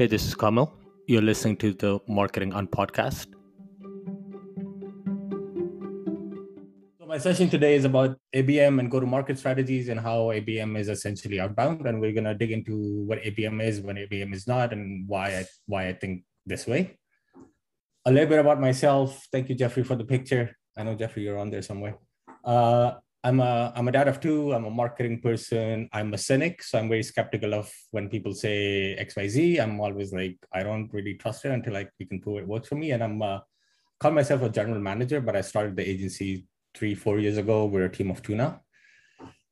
Hey, this is Kamal. You're listening to the Marketing On podcast. So, my session today is about ABM and go to market strategies and how ABM is essentially outbound. And we're going to dig into what ABM is, when ABM is not, and why I, why I think this way. A little bit about myself. Thank you, Jeffrey, for the picture. I know, Jeffrey, you're on there somewhere. Uh, I'm a I'm a dad of two. I'm a marketing person. I'm a cynic, so I'm very skeptical of when people say X Y Z. I'm always like, I don't really trust it until like we can prove it works for me. And I'm uh, call myself a general manager, but I started the agency three four years ago. We're a team of two now.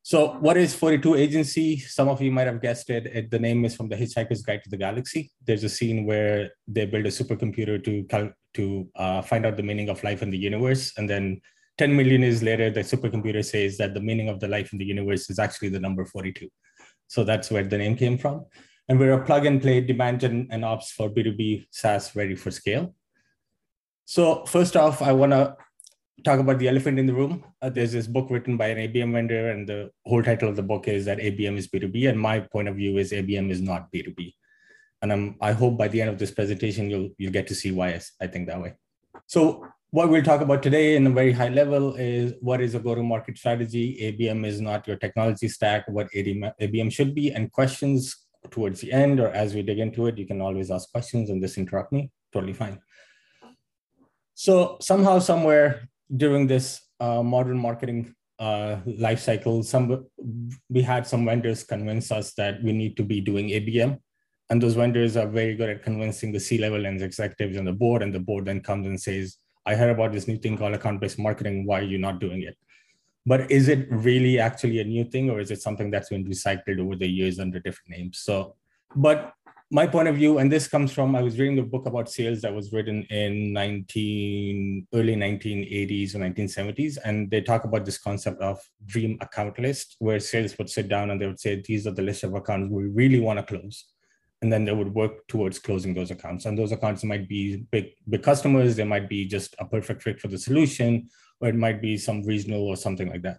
So, what is 42 Agency? Some of you might have guessed it. it. The name is from the Hitchhiker's Guide to the Galaxy. There's a scene where they build a supercomputer to cal- to uh, find out the meaning of life in the universe, and then 10 million years later, the supercomputer says that the meaning of the life in the universe is actually the number 42. So that's where the name came from. And we're a plug and play demand gen and ops for B2B SaaS ready for scale. So first off, I want to talk about the elephant in the room. Uh, there's this book written by an ABM vendor, and the whole title of the book is that ABM is B2B. And my point of view is ABM is not B2B. And I'm, I hope by the end of this presentation, you'll, you'll get to see why I, I think that way. So what we'll talk about today in a very high level is what is a go-to-market strategy. ABM is not your technology stack, what ABM should be, and questions towards the end or as we dig into it, you can always ask questions and just interrupt me, totally fine. So somehow, somewhere during this uh, modern marketing uh, life cycle, some, we had some vendors convince us that we need to be doing ABM. And those vendors are very good at convincing the C-level and executives and the board, and the board then comes and says, I heard about this new thing called account-based marketing. Why are you not doing it? But is it really actually a new thing, or is it something that's been recycled over the years under different names? So, but my point of view, and this comes from I was reading a book about sales that was written in 19 early 1980s or 1970s, and they talk about this concept of dream account list, where sales would sit down and they would say, "These are the list of accounts we really want to close." And then they would work towards closing those accounts. And those accounts might be big, big customers, they might be just a perfect fit for the solution, or it might be some regional or something like that.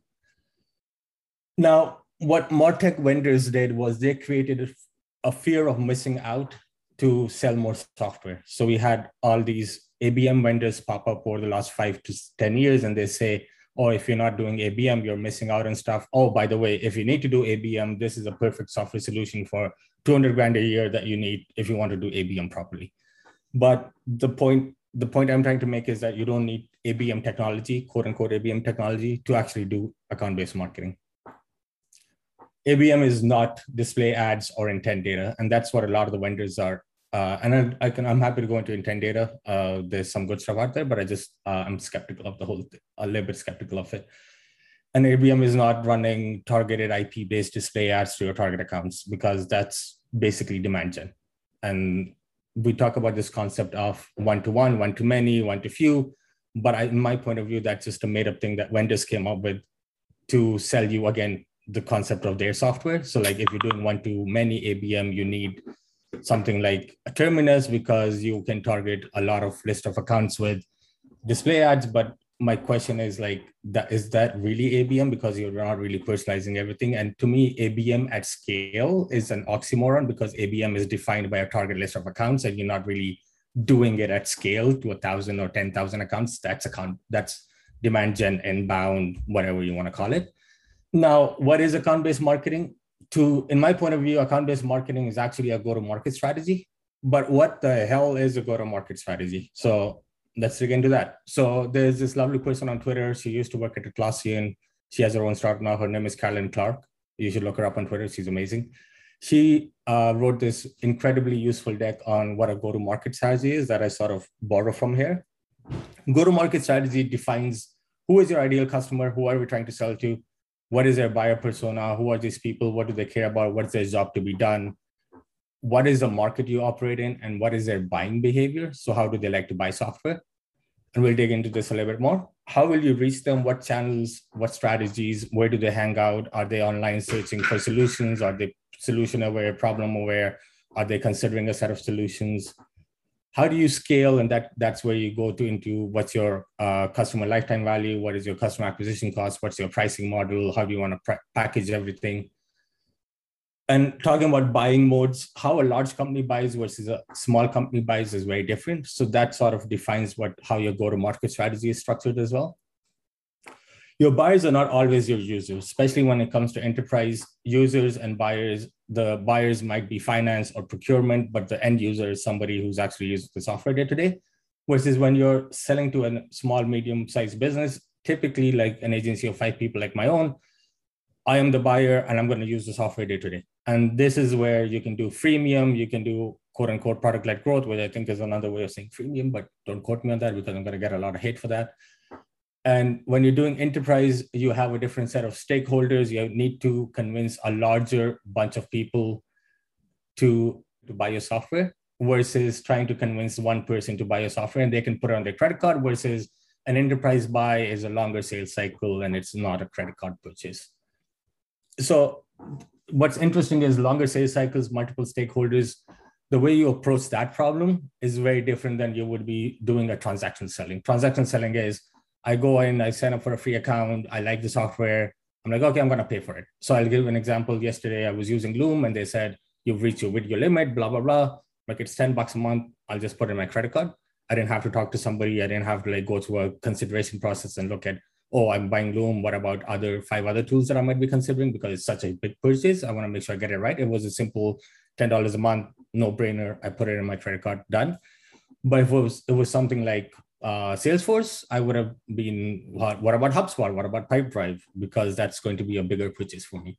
Now, what MarTech vendors did was they created a fear of missing out to sell more software. So we had all these ABM vendors pop up over the last five to 10 years, and they say, oh, if you're not doing ABM, you're missing out on stuff. Oh, by the way, if you need to do ABM, this is a perfect software solution for 200 grand a year that you need if you want to do ABM properly. But the point the point I'm trying to make is that you don't need ABM technology, quote unquote ABM technology, to actually do account based marketing. ABM is not display ads or intent data, and that's what a lot of the vendors are. Uh, and I, I, can I'm happy to go into intent data. Uh, there's some good stuff out there, but I just uh, I'm skeptical of the whole, thing, a little bit skeptical of it and ABM is not running targeted IP based display ads to your target accounts because that's basically demand gen. And we talk about this concept of one to one, one to many, one to few. But I, in my point of view, that's just a made up thing that vendors came up with to sell you again the concept of their software. So, like if you're doing one to many ABM, you need something like a terminus because you can target a lot of list of accounts with display ads, but my question is like that is that really abm because you're not really personalizing everything. And to me abm at scale is an oxymoron because abm is defined by a target list of accounts and you're not really doing it at scale to a thousand or ten thousand accounts. That's account that's demand gen inbound whatever you want to call it. Now what is account based marketing? To in my point of view account based marketing is actually a go to market strategy but what the hell is a go to market strategy? So let's dig into that. So there's this lovely person on Twitter. She used to work at Atlassian. She has her own startup now. Her name is Carolyn Clark. You should look her up on Twitter. She's amazing. She uh, wrote this incredibly useful deck on what a go-to-market strategy is that I sort of borrow from here. Go-to-market strategy defines who is your ideal customer, who are we trying to sell to, what is their buyer persona, who are these people, what do they care about, what's their job to be done, what is the market you operate in, and what is their buying behavior. So how do they like to buy software? and we'll dig into this a little bit more. How will you reach them? What channels, what strategies, where do they hang out? Are they online searching for solutions? Are they solution aware, problem aware? Are they considering a set of solutions? How do you scale? And that that's where you go to into what's your uh, customer lifetime value? What is your customer acquisition cost? What's your pricing model? How do you want to package everything? And talking about buying modes, how a large company buys versus a small company buys is very different. So that sort of defines what how your go-to-market strategy is structured as well. Your buyers are not always your users, especially when it comes to enterprise users and buyers. The buyers might be finance or procurement, but the end user is somebody who's actually using the software day to day. Versus when you're selling to a small, medium-sized business, typically like an agency of five people like my own, I am the buyer and I'm going to use the software day to day. And this is where you can do freemium, you can do quote unquote product led growth, which I think is another way of saying freemium, but don't quote me on that because I'm going to get a lot of hate for that. And when you're doing enterprise, you have a different set of stakeholders. You need to convince a larger bunch of people to, to buy your software versus trying to convince one person to buy your software and they can put it on their credit card versus an enterprise buy is a longer sales cycle and it's not a credit card purchase. So what's interesting is longer sales cycles, multiple stakeholders. The way you approach that problem is very different than you would be doing a transaction selling. Transaction selling is I go in, I sign up for a free account, I like the software. I'm like, okay, I'm going to pay for it. So I'll give an example. Yesterday, I was using Loom and they said, you've reached your video limit, blah, blah, blah. Like it's 10 bucks a month. I'll just put in my credit card. I didn't have to talk to somebody. I didn't have to like go through a consideration process and look at oh, I'm buying Loom. What about other five other tools that I might be considering? Because it's such a big purchase. I want to make sure I get it right. It was a simple $10 a month, no brainer. I put it in my credit card, done. But if it was, it was something like uh, Salesforce, I would have been, what, what about HubSpot? What about Pipedrive? Because that's going to be a bigger purchase for me.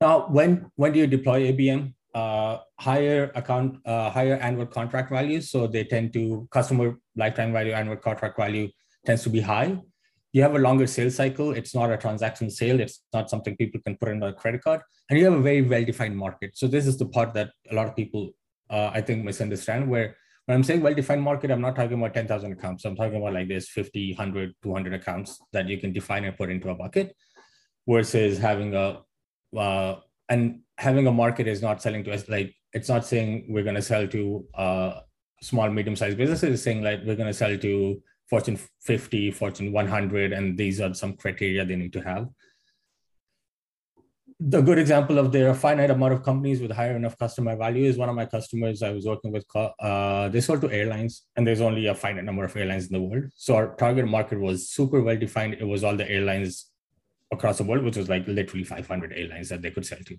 Now, when, when do you deploy ABM? Uh, higher account, uh, higher annual contract values. So they tend to customer lifetime value, annual contract value tends to be high. You have a longer sales cycle. It's not a transaction sale. It's not something people can put in a credit card. And you have a very well-defined market. So this is the part that a lot of people, uh, I think, misunderstand. Where when I'm saying well-defined market, I'm not talking about 10,000 accounts. I'm talking about like there's 50, 100, 200 accounts that you can define and put into a bucket, versus having a uh, and having a market is not selling to us like it's not saying we're going to sell to uh, small medium-sized businesses. It's saying like we're going to sell to Fortune 50, Fortune 100, and these are some criteria they need to have. The good example of there are finite amount of companies with higher enough customer value is one of my customers I was working with. Uh, they sold to airlines, and there's only a finite number of airlines in the world. So our target market was super well defined. It was all the airlines across the world, which was like literally 500 airlines that they could sell to.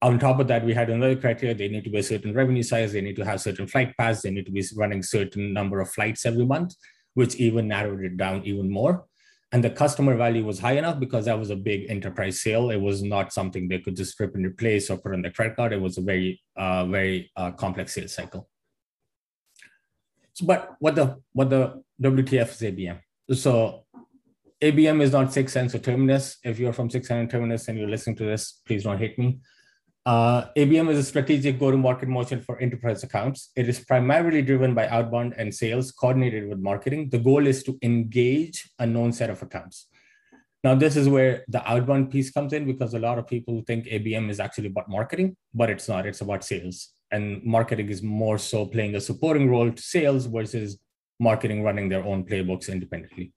On top of that, we had another criteria. They need to be a certain revenue size. They need to have certain flight paths. They need to be running certain number of flights every month which even narrowed it down even more. And the customer value was high enough because that was a big enterprise sale. It was not something they could just strip and replace or put on the credit card. It was a very, uh, very uh, complex sales cycle. So, but what the what the WTF is ABM? So ABM is not 6sense or Terminus. If you're from 6sense Terminus and you're listening to this, please don't hate me. Uh, ABM is a strategic go-to-market motion for enterprise accounts. It is primarily driven by outbound and sales coordinated with marketing. The goal is to engage a known set of accounts. Now, this is where the outbound piece comes in because a lot of people think ABM is actually about marketing, but it's not. It's about sales. And marketing is more so playing a supporting role to sales versus marketing running their own playbooks independently.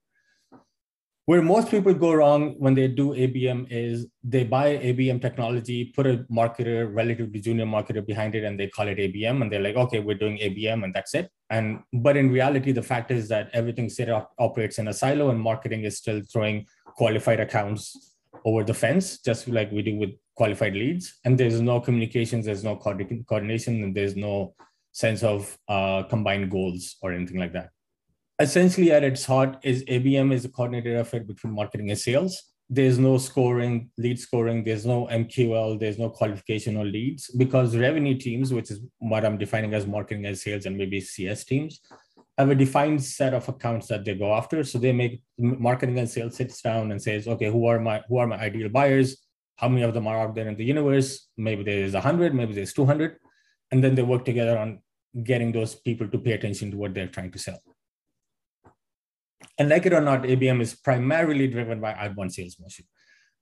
Where most people go wrong when they do ABM is they buy ABM technology, put a marketer, relatively junior marketer behind it, and they call it ABM, and they're like, okay, we're doing ABM, and that's it. And but in reality, the fact is that everything up operates in a silo, and marketing is still throwing qualified accounts over the fence, just like we do with qualified leads. And there's no communications, there's no coordination, and there's no sense of uh, combined goals or anything like that essentially at its heart is ABM is a coordinated effort between marketing and sales. There's no scoring, lead scoring, there's no MQL, there's no qualification or leads because revenue teams, which is what I'm defining as marketing and sales and maybe CS teams, have a defined set of accounts that they go after. So they make marketing and sales sits down and says, okay, who are my who are my ideal buyers? How many of them are out there in the universe? Maybe there's 100, maybe there's 200. And then they work together on getting those people to pay attention to what they're trying to sell. And like it or not, ABM is primarily driven by outbound sales motion.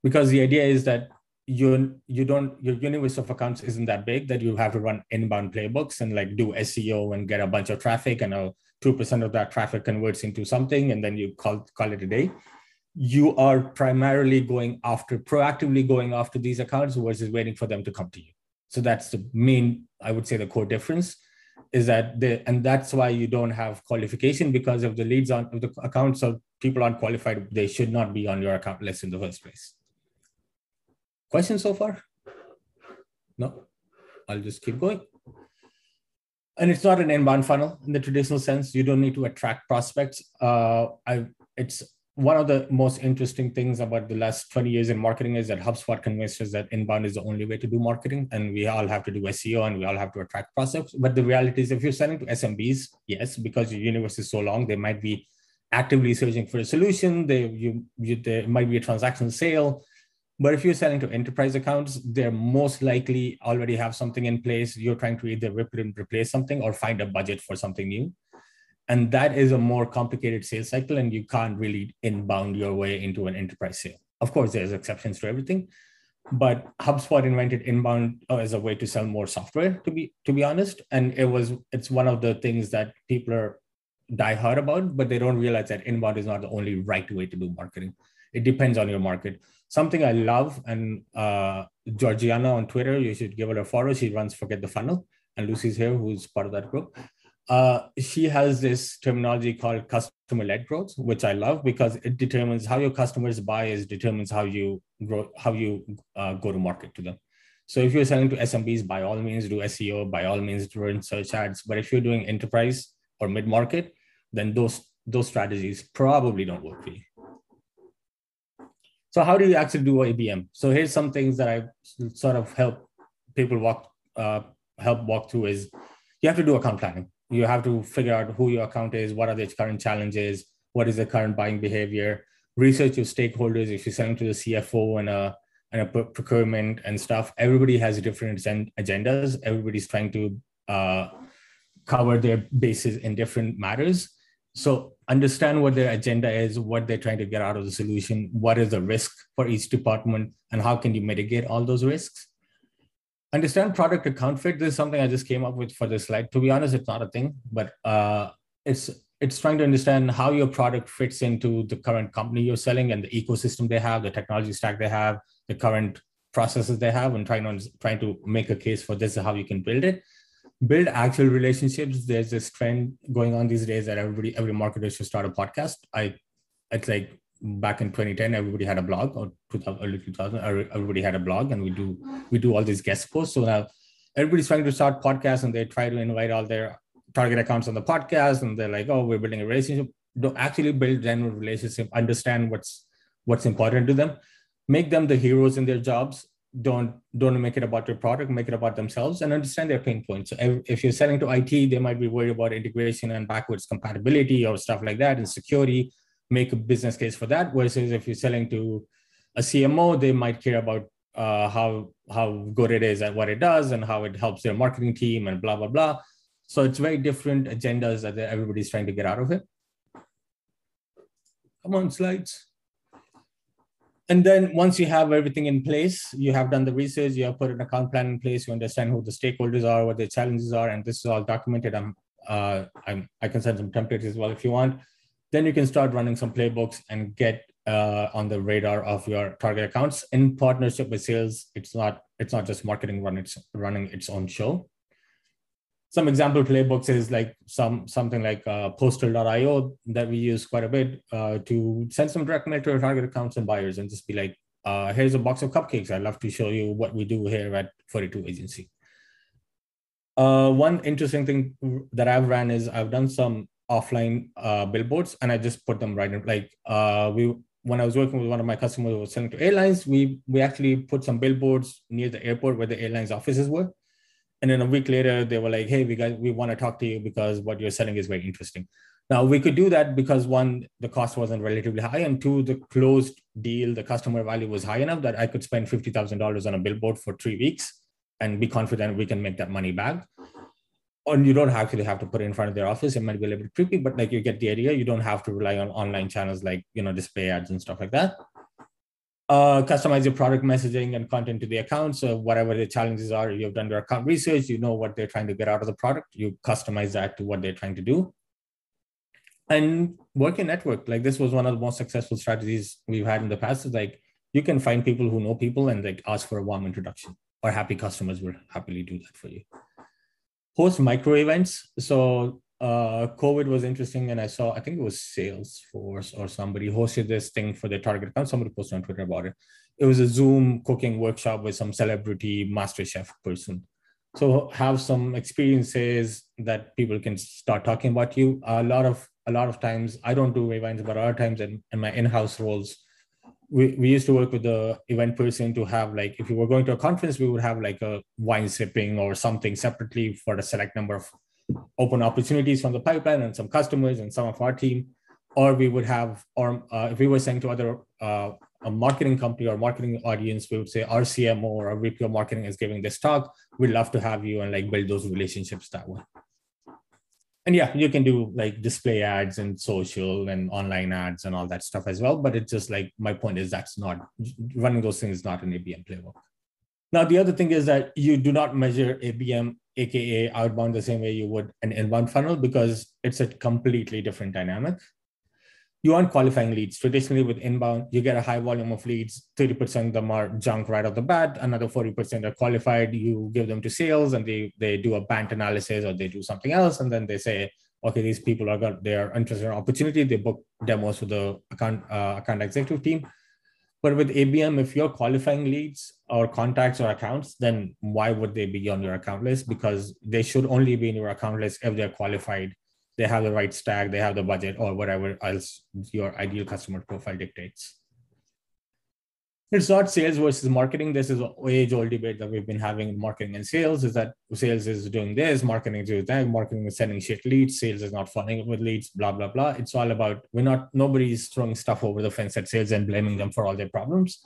Because the idea is that you you don't your universe of accounts isn't that big that you have to run inbound playbooks and like do SEO and get a bunch of traffic and a two percent of that traffic converts into something and then you call call it a day. you are primarily going after proactively going after these accounts versus waiting for them to come to you. So that's the main i would say the core difference is that the and that's why you don't have qualification because if the leads on if the accounts of people aren't qualified they should not be on your account list in the first place. Questions so far? No? I'll just keep going. And it's not an inbound funnel in the traditional sense. You don't need to attract prospects. Uh, I, it's one of the most interesting things about the last 20 years in marketing is that HubSpot convinced us that inbound is the only way to do marketing and we all have to do SEO and we all have to attract prospects. But the reality is if you're selling to SMBs, yes, because your universe is so long, they might be actively searching for a solution. They you, you there might be a transaction sale. But if you're selling to enterprise accounts, they're most likely already have something in place. You're trying to either rip it and replace something or find a budget for something new and that is a more complicated sales cycle and you can't really inbound your way into an enterprise sale. Of course there's exceptions to everything but hubspot invented inbound uh, as a way to sell more software to be to be honest. And it was it's one of the things that people are die hard about but they don't realize that inbound is not the only right way to do marketing. It depends on your market. Something i love and uh, georgiana on twitter you should give her a follow. She runs forget the funnel and lucy's here who's part of that group uh, she has this terminology called customer led growth, which I love because it determines how your customers buy is determines how you grow, how you uh, go to market to them. So if you're selling to SMBs, by all means do SEO, by all means run search ads. But if you're doing enterprise or mid market, then those those strategies probably don't work for you. So how do you actually do ABM? So here's some things that I sort of help people walk uh, help walk through is you have to do account planning you have to figure out who your account is, what are the current challenges, what is the current buying behavior, research your stakeholders. If you're selling to the CFO and a and a procurement and stuff, everybody has different agendas. Everybody's trying to uh, cover their bases in different matters. So understand what their agenda is, what they're trying to get out of the solution, what is the risk for each department, and how can you mitigate all those risks understand product account fit. This is something I just came up with for this slide. To be honest, it's not a thing, but uh, it's it's trying to understand how your product fits into the current company you're selling and the ecosystem they have, the technology stack they have, the current processes they have, and trying to trying to make a case for this is how you can build it. Build actual relationships. There's this trend going on these days that everybody, every marketer should start a podcast. I, it's like back in 2010 everybody had a blog or 2000 early 2000 everybody had a blog and we do we do all these guest posts. So now everybody's trying to start podcasts and they try to invite all their target accounts on the podcast and they're like oh we're building a relationship. Don't actually build genuine relationship understand what's what's important to them. Make them the heroes in their jobs. Don't don't make it about your product make it about themselves and understand their pain points. So if you're selling to it they might be worried about integration and backwards compatibility or stuff like that and security make a business case for that. Versus if you're selling to a CMO, they might care about uh, how how good it is at what it does and how it helps their marketing team and blah blah blah. So it's very different agendas that everybody's trying to get out of it. Come on, slides. And then once you have everything in place, you have done the research, you have put an account plan in place, you understand who the stakeholders are, what their challenges are, and this is all documented. I'm, uh, I'm I can send some templates as well if you want then you can start running some playbooks and get uh, on the radar of your target accounts in partnership with sales. It's not it's not just marketing run it's running its own show. Some example playbooks is like some something like uh, Postal.io that we use quite a bit uh, to send some direct mail to our target accounts and buyers and just be like, uh, here's a box of cupcakes. I'd love to show you what we do here at 42 Agency. Uh, one interesting thing that I've ran is I've done some offline uh, billboards and I just put them right in like uh, we when I was working with one of my customers who was selling to airlines, we we actually put some billboards near the airport where the airlines offices were. And then a week later, they were like, "Hey, we guys, we want to talk to you because what you're selling is very interesting." Now we could do that because one, the cost wasn't relatively high, and two, the closed deal, the customer value was high enough that I could spend fifty thousand dollars on a billboard for three weeks and be confident we can make that money back and you don't actually have to put it in front of their office. It might be a little bit creepy, but like you get the idea. You don't have to rely on online channels like you know display ads and stuff like that. Uh, customize your product messaging and content to the account. So whatever the challenges are, you've done your account research. You know what they're trying to get out of the product. You customize that to what they're trying to do. and work in network. Like this was one of the most successful strategies we've had in the past. Is like you can find people who know people and like ask for a warm introduction. Or happy customers will happily do that for you. Host micro events. So uh, COVID was interesting, and I saw I think it was Salesforce or somebody hosted this thing for their target account. Somebody posted on Twitter about it. It was a Zoom cooking workshop with some celebrity master chef person. So have some experiences that people can start talking about you. A lot of a lot of times I don't do events, but of times in, in my in-house roles, we, we used to work with the event person to have like if we were going to a conference, we would have like a wine sipping or something separately for the select number of open opportunities from the pipeline and some customers and some of our team. Or we would have, or uh, if we were saying to other uh, a marketing company or marketing audience, we would say our CMO or our VP of marketing is giving this talk. We'd love to have you and like build those relationships that way and yeah you can do like display ads and social and online ads and all that stuff as well but it's just like my point is that's not running those things is not an abm playbook. Now the other thing is that you do not measure abm aka outbound the same way you would an inbound funnel because it's a completely different dynamic you aren't qualifying leads. Traditionally, with inbound, you get a high volume of leads. 30% of them are junk right off the bat. Another 40% are qualified. You give them to sales and they, they do a BANT analysis or they do something else. And then they say, okay, these people are got, they are interested in opportunity. They book demos with the account, uh, account executive team. But with ABM, if you're qualifying leads or contacts or accounts, then why would they be on your account list? Because they should only be in your account list if they're qualified they have the right stack, they have the budget, or whatever else your ideal customer profile dictates. It's not sales versus marketing. This is an age-old debate that we've been having in marketing and sales. Is that sales is doing this, marketing is doing that, marketing is sending shit leads, sales is not up with leads, blah blah blah. It's all about we're not nobody's throwing stuff over the fence at sales and blaming them for all their problems.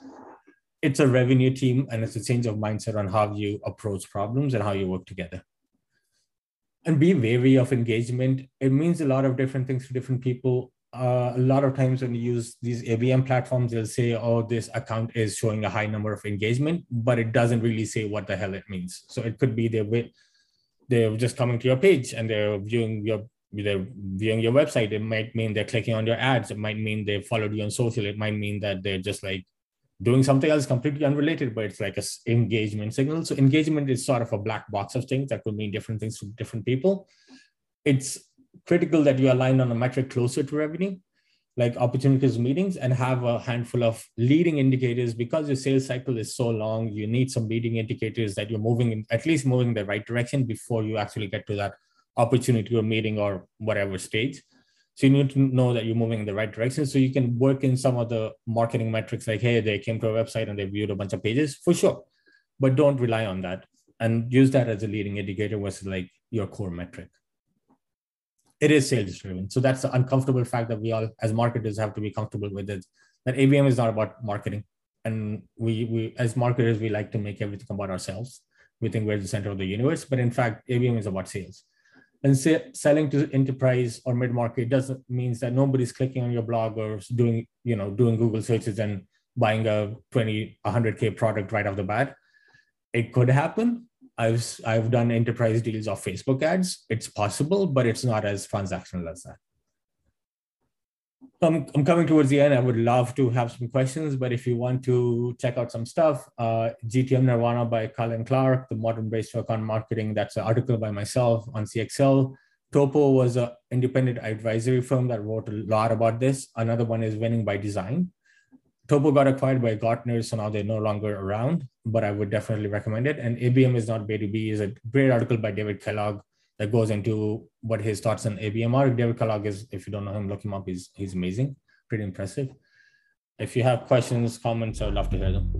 It's a revenue team, and it's a change of mindset on how you approach problems and how you work together and be wary of engagement. It means a lot of different things to different people. Uh, a lot of times when you use these ABM platforms, they'll say, oh, this account is showing a high number of engagement, but it doesn't really say what the hell it means. So it could be they're, they're just coming to your page and they're viewing your they're viewing your website. It might mean they're clicking on your ads. It might mean they followed you on social. It might mean that they're just like doing something else completely unrelated, but it's like a engagement signal. So engagement is sort of a black box of things that could mean different things to different people. It's critical that you align on a metric closer to revenue, like opportunities meetings, and have a handful of leading indicators because your sales cycle is so long. You need some leading indicators that you're moving in, at least moving in the right direction before you actually get to that opportunity or meeting or whatever stage. So you need to know that you're moving in the right direction. So you can work in some of the marketing metrics like, hey, they came to a website and they viewed a bunch of pages for sure. But don't rely on that and use that as a leading indicator versus like your core metric. It is sales driven. So that's the uncomfortable fact that we all as marketers have to be comfortable with it. That ABM is not about marketing. And we we as marketers, we like to make everything about ourselves. We think we're the center of the universe, but in fact, ABM is about sales and say, selling to enterprise or mid market doesn't means that nobody's clicking on your blog or doing you know doing google searches and buying a 20 100k product right off the bat. It could happen. I've i've done enterprise deals of facebook ads. It's possible but it's not as transactional as that I'm, I'm coming towards the end. I would love to have some questions, but if you want to check out some stuff, uh, GTM Nirvana by Colin Clark, The Modern Bracework on Marketing, that's an article by myself on CXL. Topo was an independent advisory firm that wrote a lot about this. Another one is Winning by Design. Topo got acquired by Gartner, so now they're no longer around, but I would definitely recommend it. And ABM is not B2B is a great article by David Kellogg that goes into what his thoughts on ABM are. David Kellogg is, if you don't know him, look him up. He's he's amazing, pretty impressive. If you have questions, comments, I would love to hear them.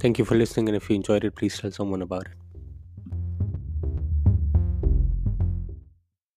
Thank you for listening, and if you enjoyed it, please tell someone about it.